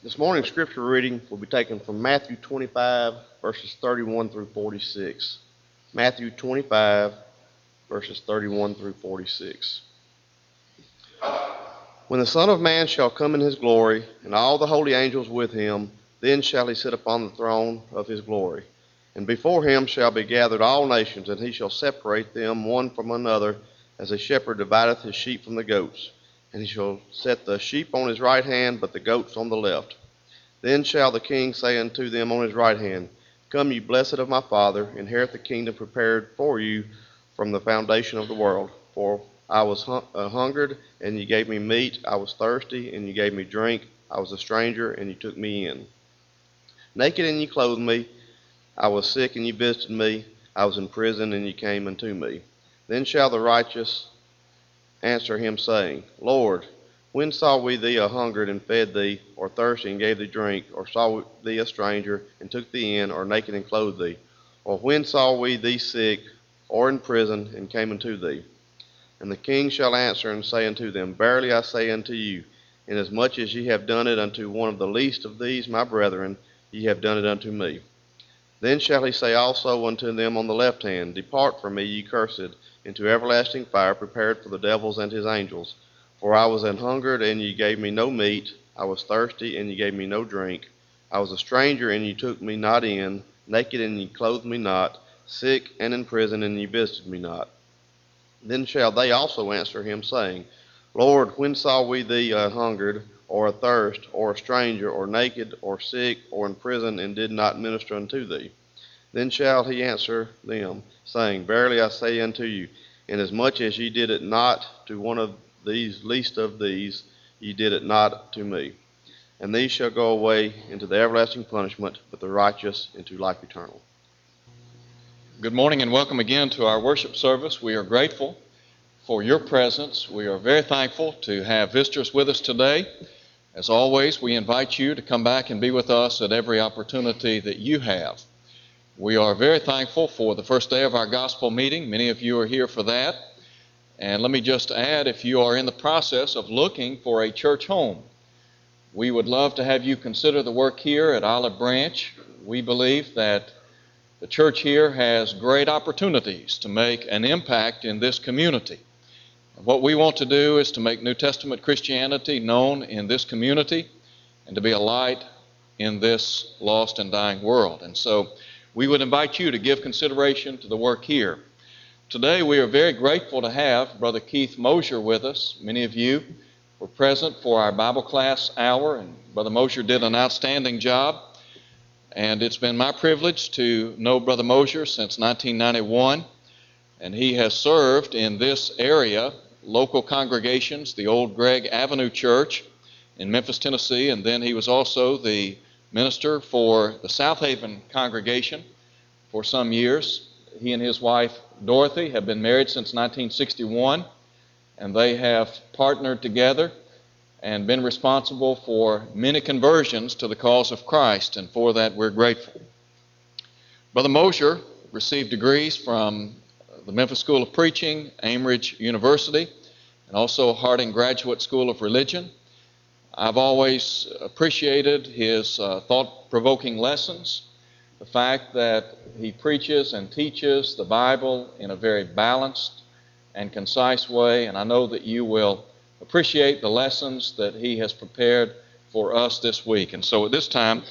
This morning's scripture reading will be taken from Matthew 25, verses 31 through 46. Matthew 25, verses 31 through 46. When the Son of Man shall come in his glory, and all the holy angels with him, then shall he sit upon the throne of his glory. And before him shall be gathered all nations, and he shall separate them one from another, as a shepherd divideth his sheep from the goats. And he shall set the sheep on his right hand, but the goats on the left. Then shall the king say unto them on his right hand, Come, ye blessed of my Father, inherit the kingdom prepared for you from the foundation of the world. For I was hun- uh, hungered, and ye gave me meat. I was thirsty, and ye gave me drink. I was a stranger, and ye took me in. Naked, and ye clothed me. I was sick, and ye visited me. I was in prison, and ye came unto me. Then shall the righteous answer him, saying, Lord, when saw we thee a hungered and fed thee, or thirsty and gave thee drink, or saw thee a stranger and took thee in, or naked and clothed thee? Or when saw we thee sick, or in prison, and came unto thee? And the king shall answer and say unto them, Verily I say unto you, inasmuch as ye have done it unto one of the least of these my brethren, ye have done it unto me. Then shall he say also unto them on the left hand, Depart from me, ye cursed, into everlasting fire prepared for the devils and his angels. For I was an hungered, and ye gave me no meat. I was thirsty, and ye gave me no drink. I was a stranger, and ye took me not in. Naked, and ye clothed me not. Sick, and in prison, and ye visited me not. Then shall they also answer him, saying, Lord, when saw we thee a hungered, or athirst, or a stranger, or naked, or sick, or in prison, and did not minister unto thee? Then shall he answer them, saying, Verily I say unto you, inasmuch as ye did it not to one of these least of these, ye did it not to me. And these shall go away into the everlasting punishment, but the righteous into life eternal. Good morning and welcome again to our worship service. We are grateful for your presence. We are very thankful to have visitors with us today. As always, we invite you to come back and be with us at every opportunity that you have. We are very thankful for the first day of our gospel meeting. Many of you are here for that. And let me just add if you are in the process of looking for a church home, we would love to have you consider the work here at Olive Branch. We believe that the church here has great opportunities to make an impact in this community. What we want to do is to make New Testament Christianity known in this community and to be a light in this lost and dying world. And so we would invite you to give consideration to the work here. Today we are very grateful to have Brother Keith Mosier with us. Many of you were present for our Bible class hour, and Brother Mosier did an outstanding job. And it's been my privilege to know Brother Mosier since 1991, and he has served in this area, local congregations, the old Gregg Avenue Church in Memphis, Tennessee, and then he was also the minister for the South Haven congregation for some years. He and his wife Dorothy have been married since 1961, and they have partnered together and been responsible for many conversions to the cause of Christ, and for that we're grateful. Brother Mosier received degrees from the Memphis School of Preaching, Amridge University, and also Harding Graduate School of Religion. I've always appreciated his uh, thought provoking lessons, the fact that he preaches and teaches the Bible in a very balanced and concise way, and I know that you will appreciate the lessons that he has prepared for us this week. And so at this time,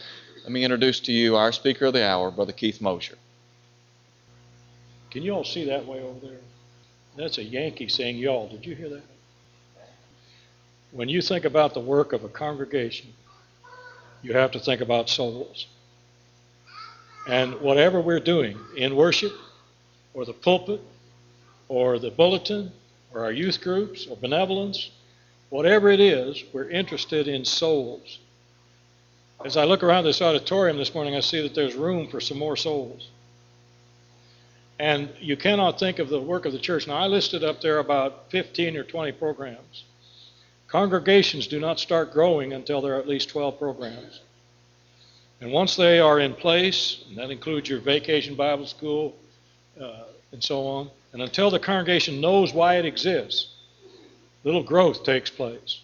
let me introduce to you our speaker of the hour, Brother Keith Mosier. Can you all see that way over there? That's a Yankee saying y'all. Did you hear that? When you think about the work of a congregation, you have to think about souls. And whatever we're doing in worship, or the pulpit, or the bulletin, or our youth groups, or benevolence, whatever it is, we're interested in souls. As I look around this auditorium this morning, I see that there's room for some more souls. And you cannot think of the work of the church. Now, I listed up there about 15 or 20 programs. Congregations do not start growing until there are at least 12 programs. And once they are in place, and that includes your vacation Bible school uh, and so on, and until the congregation knows why it exists, little growth takes place.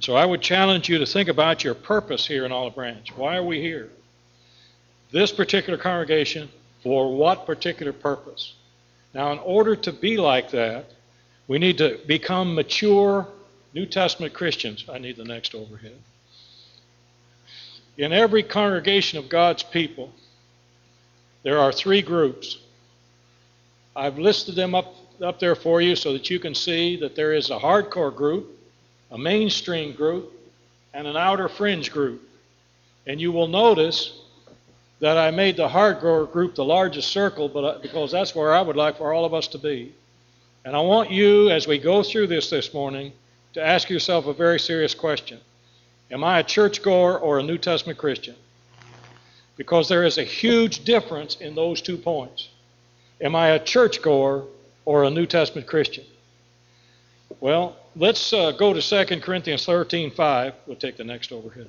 So I would challenge you to think about your purpose here in Olive Branch. Why are we here? This particular congregation, for what particular purpose? Now, in order to be like that, we need to become mature New Testament Christians. I need the next overhead. In every congregation of God's people, there are three groups. I've listed them up, up there for you so that you can see that there is a hardcore group, a mainstream group, and an outer fringe group. And you will notice that I made the hardcore group the largest circle but, uh, because that's where I would like for all of us to be. And I want you, as we go through this this morning, to ask yourself a very serious question Am I a churchgoer or a New Testament Christian? Because there is a huge difference in those two points. Am I a churchgoer or a New Testament Christian? Well, let's uh, go to 2 Corinthians 13 5. We'll take the next overhead.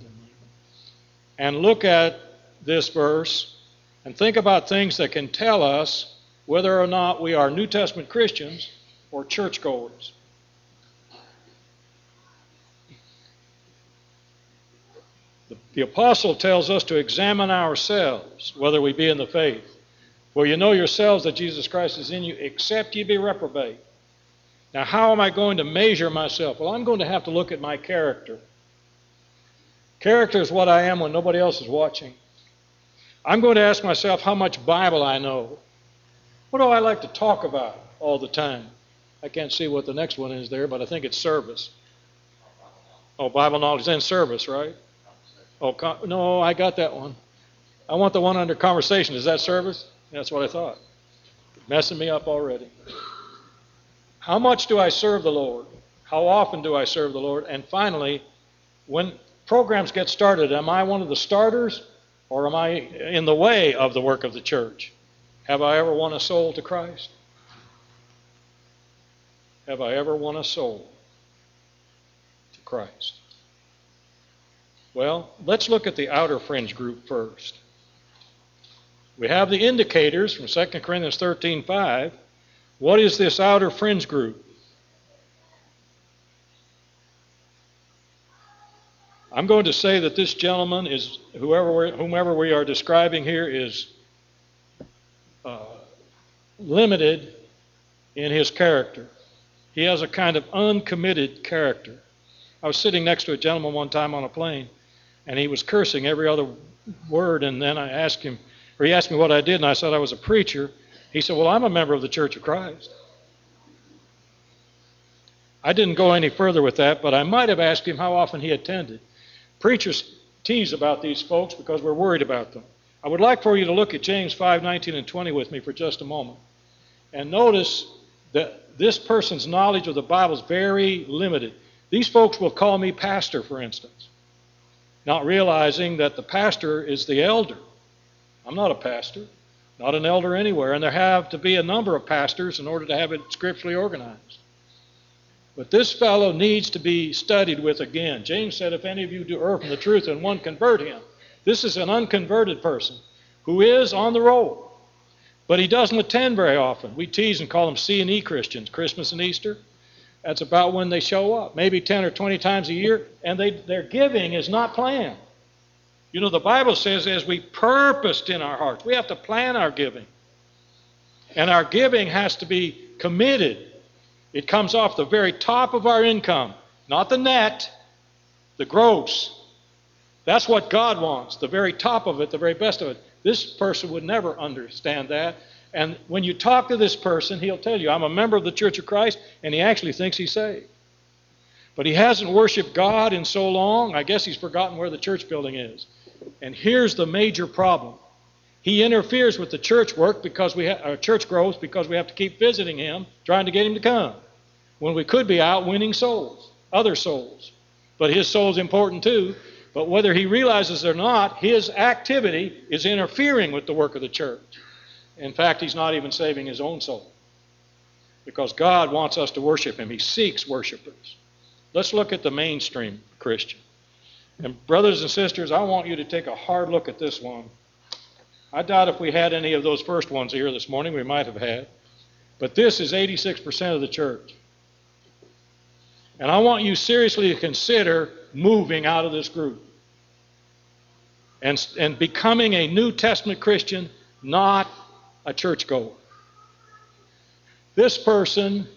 And look at this verse and think about things that can tell us whether or not we are New Testament Christians or churchgoers. The, apostle tells us to examine ourselves whether we be in the faith. For you know yourselves that Jesus Christ is in you, except ye be reprobate. Now, how am I going to measure myself? Well, I'm going to have to look at my character. Character is what I am when nobody else is watching. I'm going to ask myself how much Bible I know. What do I like to talk about all the time? I can't see what the next one is there, but I think it's service. Oh, Bible knowledge and service, right? Oh, con- no, I got that one. I want the one under conversation. Is that service? That's what I thought. Messing me up already. How much do I serve the Lord? How often do I serve the Lord? And finally, when programs get started, am I one of the starters or am I in the way of the work of the church? Have I ever won a soul to Christ? Have I ever won a soul to Christ? Well, let's look at the outer fringe group first. We have the indicators from 2 Corinthians 13:5. What is this outer fringe group? I'm going to say that this gentleman is whoever whomever we are describing here is uh, limited in his character. He has a kind of uncommitted character. I was sitting next to a gentleman one time on a plane, and he was cursing every other word. And then I asked him, or he asked me what I did, and I said I was a preacher. He said, Well, I'm a member of the Church of Christ. I didn't go any further with that, but I might have asked him how often he attended. Preachers tease about these folks because we're worried about them. I would like for you to look at James 5 19 and 20 with me for just a moment. And notice that this person's knowledge of the Bible is very limited. These folks will call me pastor, for instance not realizing that the pastor is the elder. I'm not a pastor, not an elder anywhere, and there have to be a number of pastors in order to have it scripturally organized. But this fellow needs to be studied with again. James said, If any of you do err from the truth and one convert him, this is an unconverted person who is on the roll, but he doesn't attend very often. We tease and call them C and E Christians, Christmas and Easter. That's about when they show up, maybe 10 or 20 times a year, and they, their giving is not planned. You know, the Bible says as we purposed in our hearts, we have to plan our giving. And our giving has to be committed. It comes off the very top of our income, not the net, the gross. That's what God wants, the very top of it, the very best of it. This person would never understand that. And when you talk to this person, he'll tell you, I'm a member of the Church of Christ, and he actually thinks he's saved. But he hasn't worshiped God in so long, I guess he's forgotten where the church building is. And here's the major problem. He interferes with the church work because we ha- our church growth because we have to keep visiting him, trying to get him to come. When we could be out winning souls, other souls. But his soul's important too. But whether he realizes it or not, his activity is interfering with the work of the church. In fact, he's not even saving his own soul because God wants us to worship him. He seeks worshipers. Let's look at the mainstream Christian. And, brothers and sisters, I want you to take a hard look at this one. I doubt if we had any of those first ones here this morning, we might have had. But this is 86% of the church. And I want you seriously to consider moving out of this group and, and becoming a New Testament Christian, not a churchgoer. This person,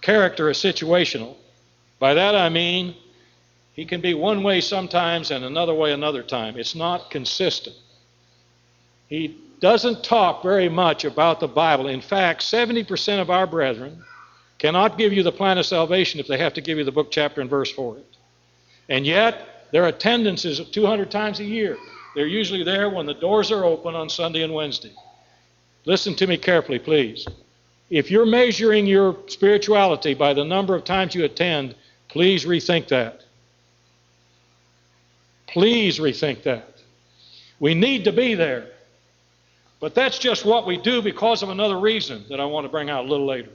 character is situational. By that I mean he can be one way sometimes and another way another time. It's not consistent. He doesn't talk very much about the Bible. In fact, 70% of our brethren cannot give you the plan of salvation if they have to give you the book, chapter, and verse for it. And yet, their attendance is 200 times a year. They're usually there when the doors are open on Sunday and Wednesday. Listen to me carefully, please. If you're measuring your spirituality by the number of times you attend, please rethink that. Please rethink that. We need to be there. But that's just what we do because of another reason that I want to bring out a little later.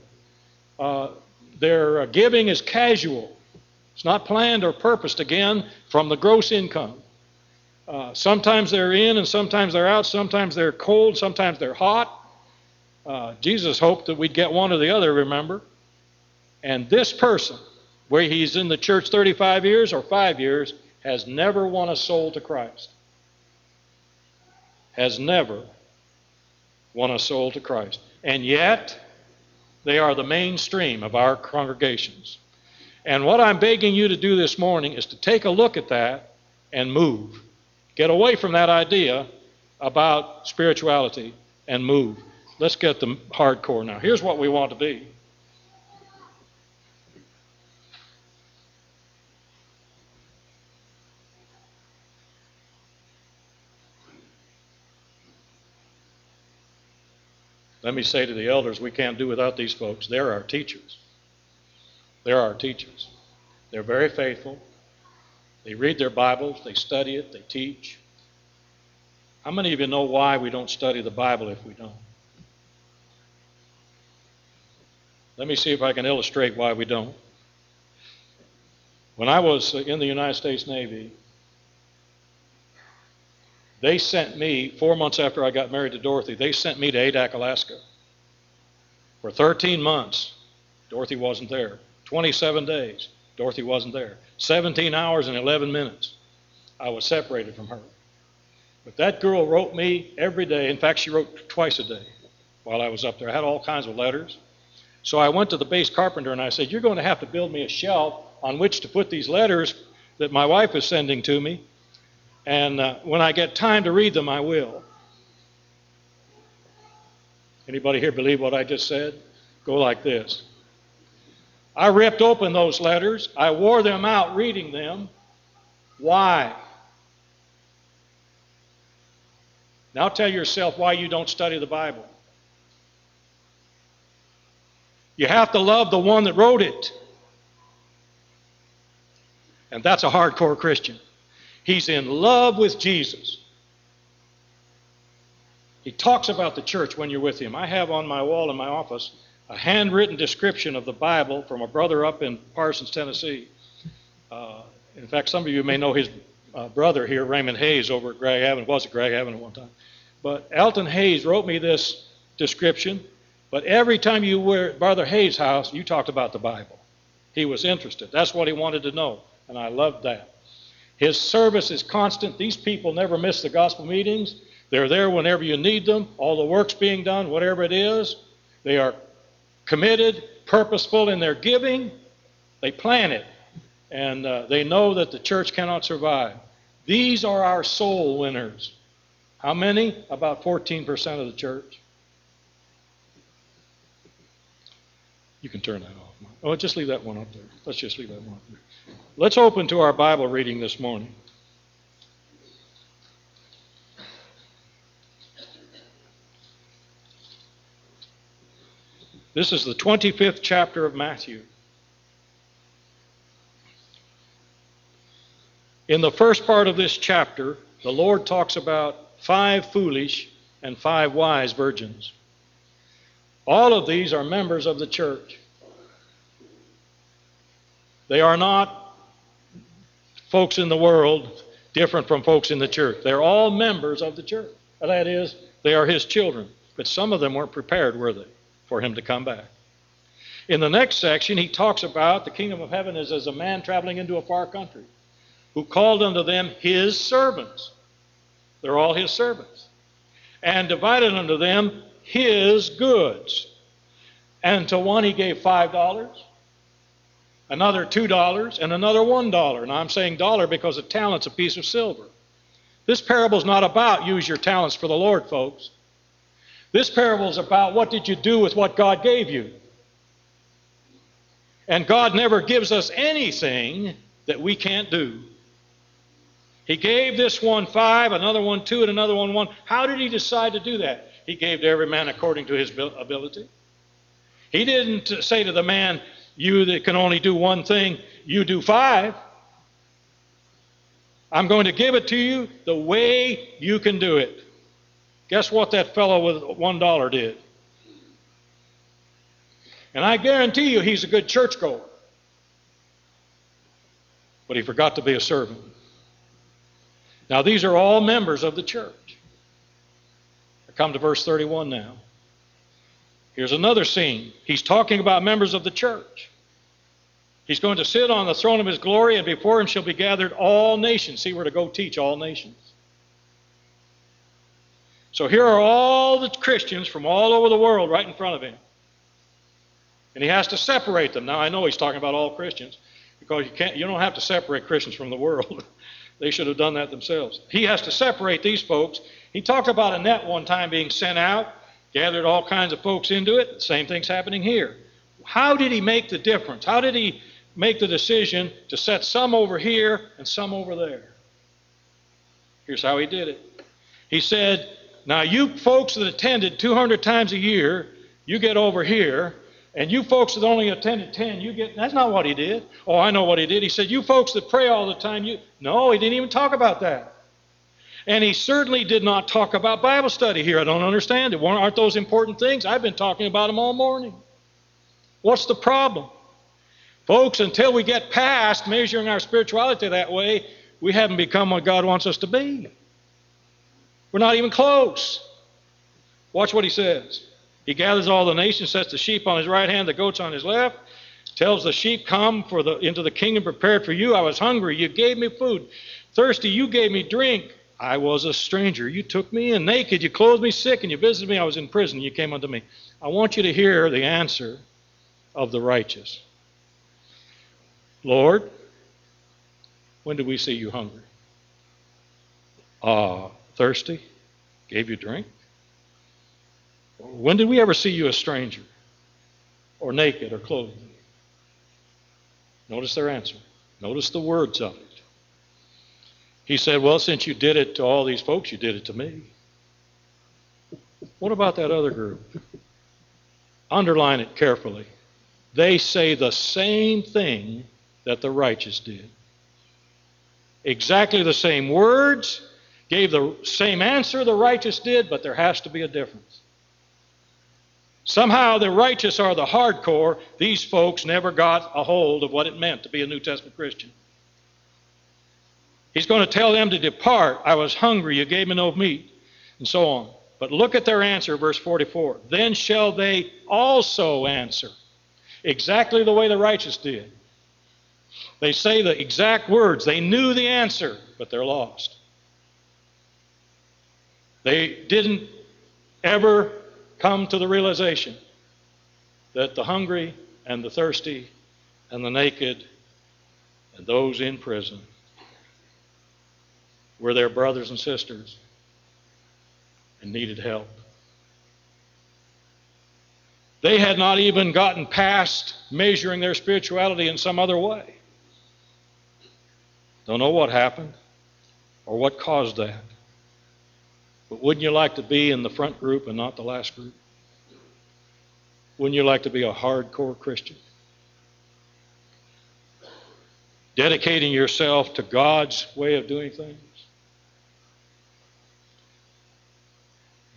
Uh, their giving is casual. It's not planned or purposed, again, from the gross income. Uh, sometimes they're in and sometimes they're out. Sometimes they're cold, sometimes they're hot. Uh, Jesus hoped that we'd get one or the other, remember? And this person, where he's in the church 35 years or five years, has never won a soul to Christ. Has never won a soul to Christ. And yet, they are the mainstream of our congregations. And what I'm begging you to do this morning is to take a look at that and move. Get away from that idea about spirituality and move. Let's get the hardcore now. Here's what we want to be. Let me say to the elders, we can't do without these folks. They're our teachers. They're our teachers. They're very faithful. They read their Bibles, they study it, they teach. How many of you know why we don't study the Bible if we don't? Let me see if I can illustrate why we don't. When I was uh, in the United States Navy, they sent me, four months after I got married to Dorothy, they sent me to Adak, Alaska. For 13 months, Dorothy wasn't there. 27 days. Dorothy wasn't there. 17 hours and 11 minutes. I was separated from her. But that girl wrote me every day. In fact, she wrote twice a day while I was up there. I had all kinds of letters. So I went to the base carpenter and I said, You're going to have to build me a shelf on which to put these letters that my wife is sending to me. And uh, when I get time to read them, I will. Anybody here believe what I just said? Go like this. I ripped open those letters. I wore them out reading them. Why? Now tell yourself why you don't study the Bible. You have to love the one that wrote it. And that's a hardcore Christian. He's in love with Jesus. He talks about the church when you're with him. I have on my wall in my office a handwritten description of the Bible from a brother up in Parsons, Tennessee. Uh, in fact, some of you may know his uh, brother here, Raymond Hayes, over at Greg Avenue. Was at Greg Avenue at one time. But Elton Hayes wrote me this description. But every time you were at Brother Hayes' house, you talked about the Bible. He was interested. That's what he wanted to know, and I loved that. His service is constant. These people never miss the gospel meetings. They're there whenever you need them. All the work's being done, whatever it is. They are committed, purposeful in their giving. They plan it, and uh, they know that the church cannot survive. These are our soul winners. How many? About 14% of the church. You can turn that off. Oh, just leave that one up there. Let's just leave that one up there. Let's open to our Bible reading this morning. This is the 25th chapter of Matthew. In the first part of this chapter, the Lord talks about five foolish and five wise virgins. All of these are members of the church. They are not folks in the world different from folks in the church. They're all members of the church. That is, they are his children. But some of them weren't prepared, were they? for him to come back. In the next section, he talks about the kingdom of heaven is as a man traveling into a far country. who called unto them his servants. They're all his servants. And divided unto them his goods. And to one he gave five dollars, another two dollars, and another one dollar. And I'm saying dollar because a talent's a piece of silver. This parable's not about use your talents for the Lord, folks. This parable is about what did you do with what God gave you. And God never gives us anything that we can't do. He gave this one five, another one two, and another one one. How did he decide to do that? He gave to every man according to his ability. He didn't say to the man, You that can only do one thing, you do five. I'm going to give it to you the way you can do it. Guess what that fellow with one dollar did? And I guarantee you he's a good churchgoer. But he forgot to be a servant. Now, these are all members of the church. Come to verse 31 now. Here's another scene. He's talking about members of the church. He's going to sit on the throne of his glory, and before him shall be gathered all nations. See, we're to go teach all nations. So here are all the Christians from all over the world right in front of him. And he has to separate them. Now, I know he's talking about all Christians because you, can't, you don't have to separate Christians from the world. they should have done that themselves. He has to separate these folks. He talked about a net one time being sent out, gathered all kinds of folks into it. Same thing's happening here. How did he make the difference? How did he make the decision to set some over here and some over there? Here's how he did it. He said, Now, you folks that attended 200 times a year, you get over here, and you folks that only attended 10, you get, that's not what he did. Oh, I know what he did. He said, you folks that pray all the time, you, no, he didn't even talk about that. And he certainly did not talk about Bible study here. I don't understand it. Aren't those important things? I've been talking about them all morning. What's the problem? Folks, until we get past measuring our spirituality that way, we haven't become what God wants us to be. We're not even close. Watch what he says. He gathers all the nations, sets the sheep on his right hand, the goats on his left, tells the sheep, Come for the, into the kingdom prepared for you. I was hungry, you gave me food. Thirsty, you gave me drink. I was a stranger, you took me in. Naked, you clothed me sick, and you visited me. I was in prison, you came unto me. I want you to hear the answer of the righteous. Lord, when did we see you hungry? Uh, thirsty? Gave you drink? When did we ever see you a stranger or naked or clothed? Notice their answer. Notice the words of it. He said, Well, since you did it to all these folks, you did it to me. What about that other group? Underline it carefully. They say the same thing that the righteous did. Exactly the same words, gave the same answer the righteous did, but there has to be a difference. Somehow the righteous are the hardcore. These folks never got a hold of what it meant to be a New Testament Christian. He's going to tell them to depart. I was hungry, you gave me no meat, and so on. But look at their answer, verse 44. Then shall they also answer, exactly the way the righteous did. They say the exact words. They knew the answer, but they're lost. They didn't ever come to the realization that the hungry and the thirsty and the naked and those in prison were their brothers and sisters and needed help. They had not even gotten past measuring their spirituality in some other way. Don't know what happened or what caused that. But wouldn't you like to be in the front group and not the last group? Wouldn't you like to be a hardcore Christian? Dedicating yourself to God's way of doing things?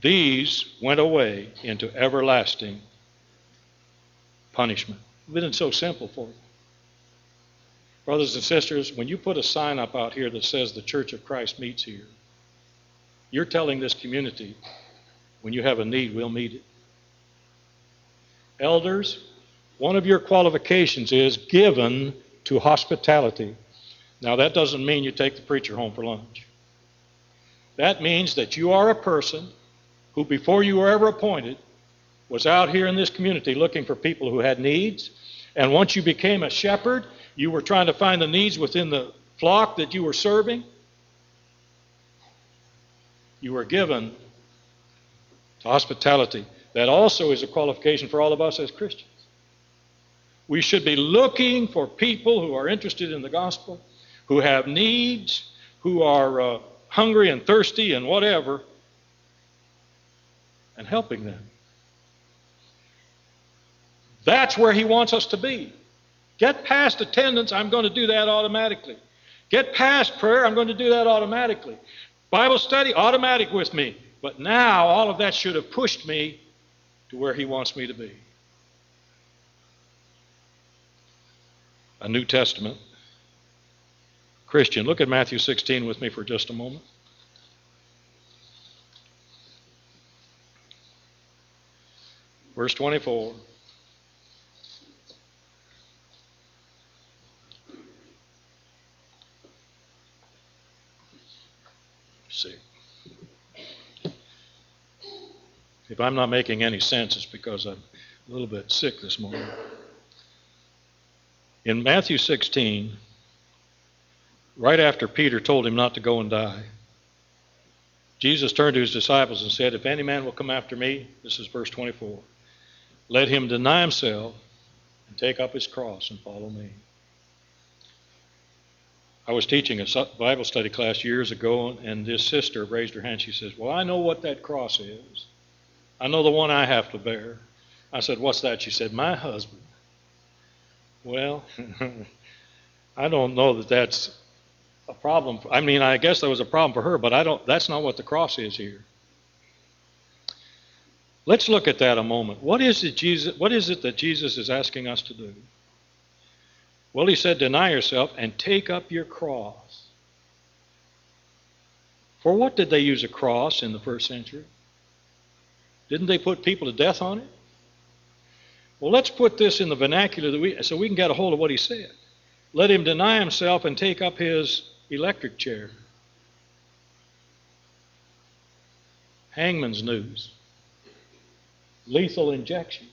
These went away into everlasting punishment. Isn't so simple for you? Brothers and sisters, when you put a sign up out here that says the Church of Christ meets here, you're telling this community, when you have a need, we'll meet it. Elders, one of your qualifications is given to hospitality. Now, that doesn't mean you take the preacher home for lunch. That means that you are a person who, before you were ever appointed, was out here in this community looking for people who had needs. And once you became a shepherd, you were trying to find the needs within the flock that you were serving. You were given hospitality. That also is a qualification for all of us as Christians. We should be looking for people who are interested in the gospel, who have needs, who are uh, hungry and thirsty and whatever, and helping them. That's where he wants us to be. Get past attendance, I'm going to do that automatically. Get past prayer, I'm going to do that automatically. Bible study, automatic with me. But now all of that should have pushed me to where he wants me to be. A New Testament Christian. Look at Matthew 16 with me for just a moment. Verse 24. See. If I'm not making any sense, it's because I'm a little bit sick this morning. In Matthew 16, right after Peter told him not to go and die, Jesus turned to his disciples and said, If any man will come after me, this is verse 24, let him deny himself and take up his cross and follow me. I was teaching a Bible study class years ago, and this sister raised her hand. She says, Well, I know what that cross is. I know the one I have to bear. I said, What's that? She said, My husband. Well, I don't know that that's a problem. I mean, I guess that was a problem for her, but I don't. That's not what the cross is here. Let's look at that a moment. What is it Jesus? What is it that Jesus is asking us to do? Well, he said, "Deny yourself and take up your cross." For what did they use a cross in the first century? Didn't they put people to death on it? Well, let's put this in the vernacular that we, so we can get a hold of what he said. Let him deny himself and take up his electric chair. Hangman's noose. Lethal injection.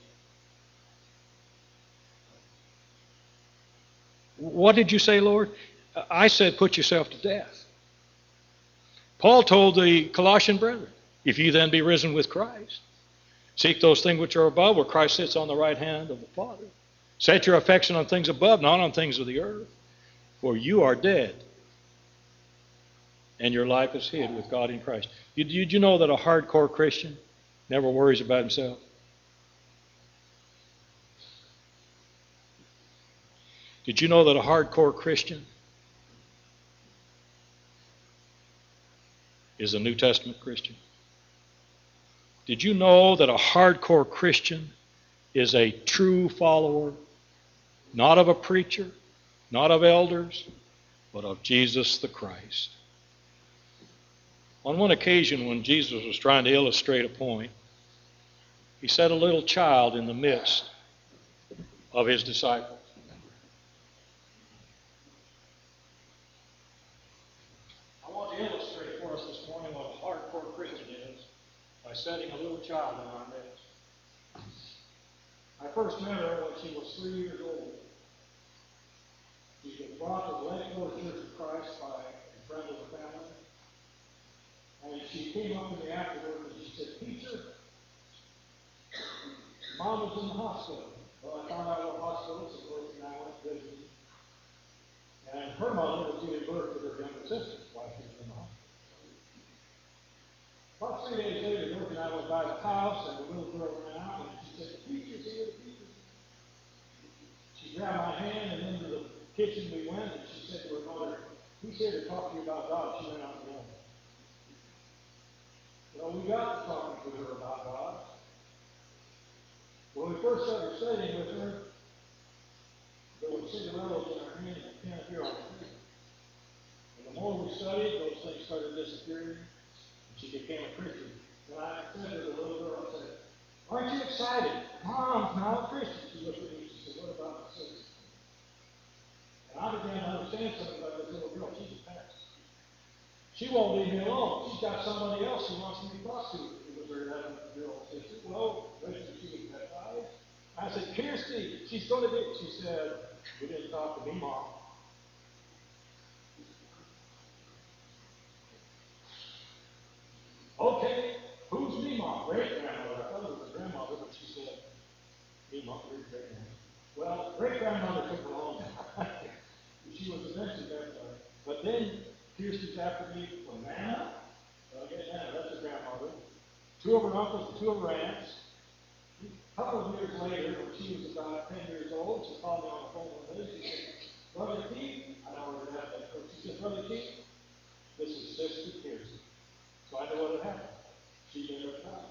What did you say, Lord? I said, put yourself to death. Paul told the Colossian brethren, if you then be risen with Christ, seek those things which are above, where Christ sits on the right hand of the Father. Set your affection on things above, not on things of the earth, for you are dead, and your life is hid with God in Christ. Did you, you know that a hardcore Christian never worries about himself? Did you know that a hardcore Christian is a New Testament Christian? Did you know that a hardcore Christian is a true follower, not of a preacher, not of elders, but of Jesus the Christ? On one occasion, when Jesus was trying to illustrate a point, he set a little child in the midst of his disciples. by setting a little child in our midst. I first met her when she was three years old. She was brought to the Lakewood Church of Christ by a friend of the family. And she came up to me afterwards and she said, Teacher, Mom was in the hospital. Well, I found out what hospital it was, and I went visiting. And her mother was giving birth to her younger sister while she was in the hospital. About three days later, Brooke and I went by the house, and the little girl ran out, and she said, the preacher's here, the. She grabbed my hand, and into the kitchen we went, and she said to her mother, he's here to talk to you about God. She went out the door. Well, we got talking to her about God. When we first started studying with her, there were cigarillos in her hand and a pen here on the. And the more we studied, those things started disappearing. She became a Christian. And I said to the little girl, I said, Aren't you excited? Mom's now a Christian. She looked at me and she said, What about my sister? And I began to understand something about this little girl. She's a pest. She won't leave me alone. She's got somebody else who wants to talk to. It was her girl sister. Well, Rachel, she was baptized. I said, Kirsty, she's going to be. She said, we didn't talk to me, mom. Okay, who's mom? Great grandmother. I thought it was grandmother, but she said, mom, great grandmother. Well, great grandmother took a long time. she was eventually baptized. But then Kirsty's after me from Nana. Well, guess Nana, that's her grandmother. Two of her uncles two of her aunts. A couple of years later, when she was about ten years old, she called me on the phone one day. She said, Brother Keith, I don't remember that, but she said, Brother Keith, this is Sister Kirsty. So I know what had happened. She'd been baptized.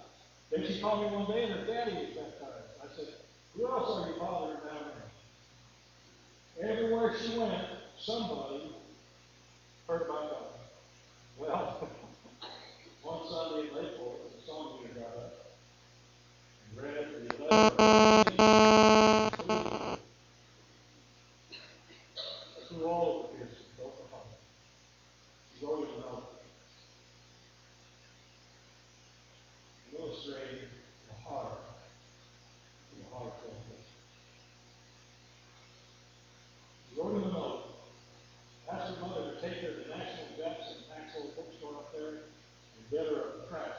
Then she called me one day and her daddy was baptized. I said, Who else are your father down there? Everywhere she went, somebody heard about God. Well, one Sunday in Lakeport, the song leader got up and read the eleven. Through all of the Pearson, Oklahoma. She wrote it out. Illustrating the the heart of it. He wrote him a note, asked her mother to take her to National Depths and Maxwell bookstore up there and get her a crack.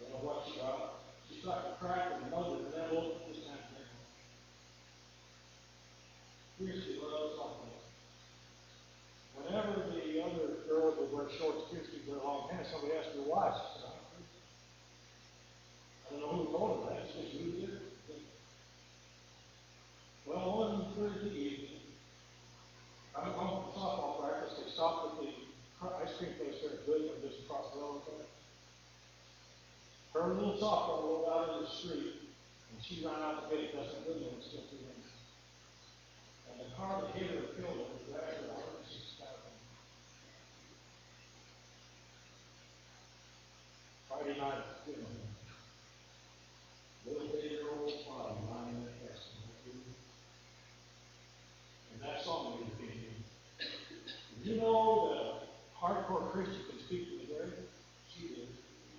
You know what she got? She got the crack and the mother and then opened this kind of thing. Here's the loves like this. Whenever the other girls would wear shorts, Kirsty would wear long pants, somebody asked her why. She said, I'm Christian. I don't know who told her that, it's just who did it. Well, one Thursday evening, I went home from softball practice, they stopped at the ice cream place there at Goodman, just across the road there. Her little softball rolled out in the street, and she ran out to get it, Dustin Goodman was still two minutes. And the car that hit her killed her, was actually a hundred and sixty thousand. Friday night, you know. Little eight-year-old body lying in the casket. And that song we repeated. You know that a hardcore Christian can speak to the grave? She did.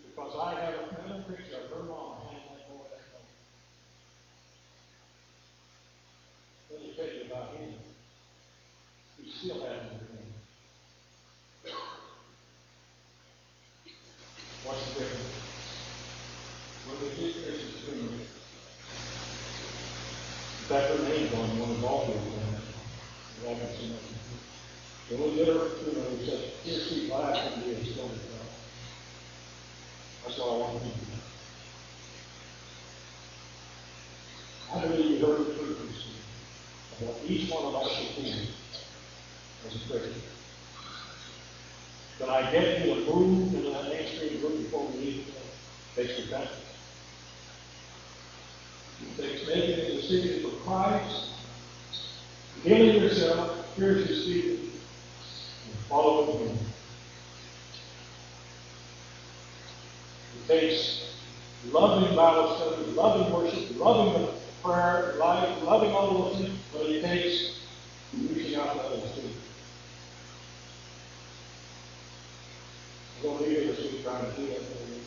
Because I have a mental picture of her mom hanging that boy that day. Let me tell you about him. He still hasn't been. What's the difference? When we get Christians between them. In fact, her name's on one of the ball games, and I haven't seen it. The little girl, you know, who says, here, see, life can be a story about. That's what I want to do. I believe you heard the truth this week about each one of us should be as a Christian. But I get you to move into uh, that mainstream group before we leave, takes repentance. It takes making a decision for Christ, giving yourself, spiritually speaking, and following Him. It takes loving Bible study, loving worship, loving prayer, life, loving all those things, but it takes reaching out to others too. To leave you this trying to do that you.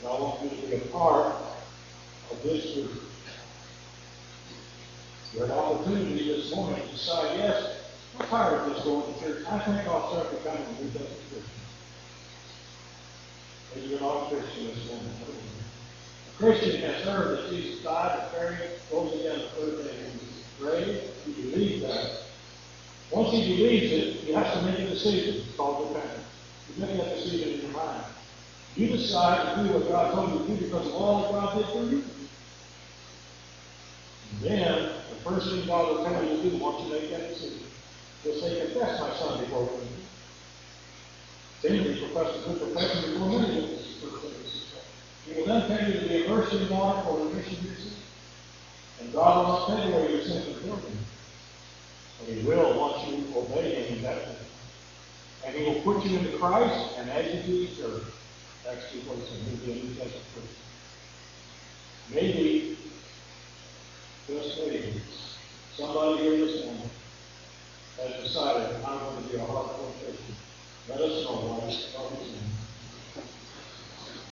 And I want you to be a part of this group. You had an opportunity this morning to decide, yes, I'm tired of just going to church. I think I'll start becoming a New Testament Christian. Maybe you're not Christian this morning. A Christian has heard that Jesus died and buried, rose again the third day. He was grave. He believes that. Once he believes it, he has to make a decision. It's called repentance. You make that decision in your mind. You decide to do what God told you to do because of all that God did for you. Then, the first thing God will tell you to do once you make that decision, He'll say, confess my son before me. Then you profess the good profession before many witnesses. He will then tell you to be immersed in water for remission of your sins. And God will not take away your sins and guilty. But He will once you obey Him in that. And He will put you into Christ and as you to His church. Acts 2 47. He'll be a New Testament Christian. Maybe just maybe Somebody here this morning has decided, I'm going to be a hardcore Christian. Let us know what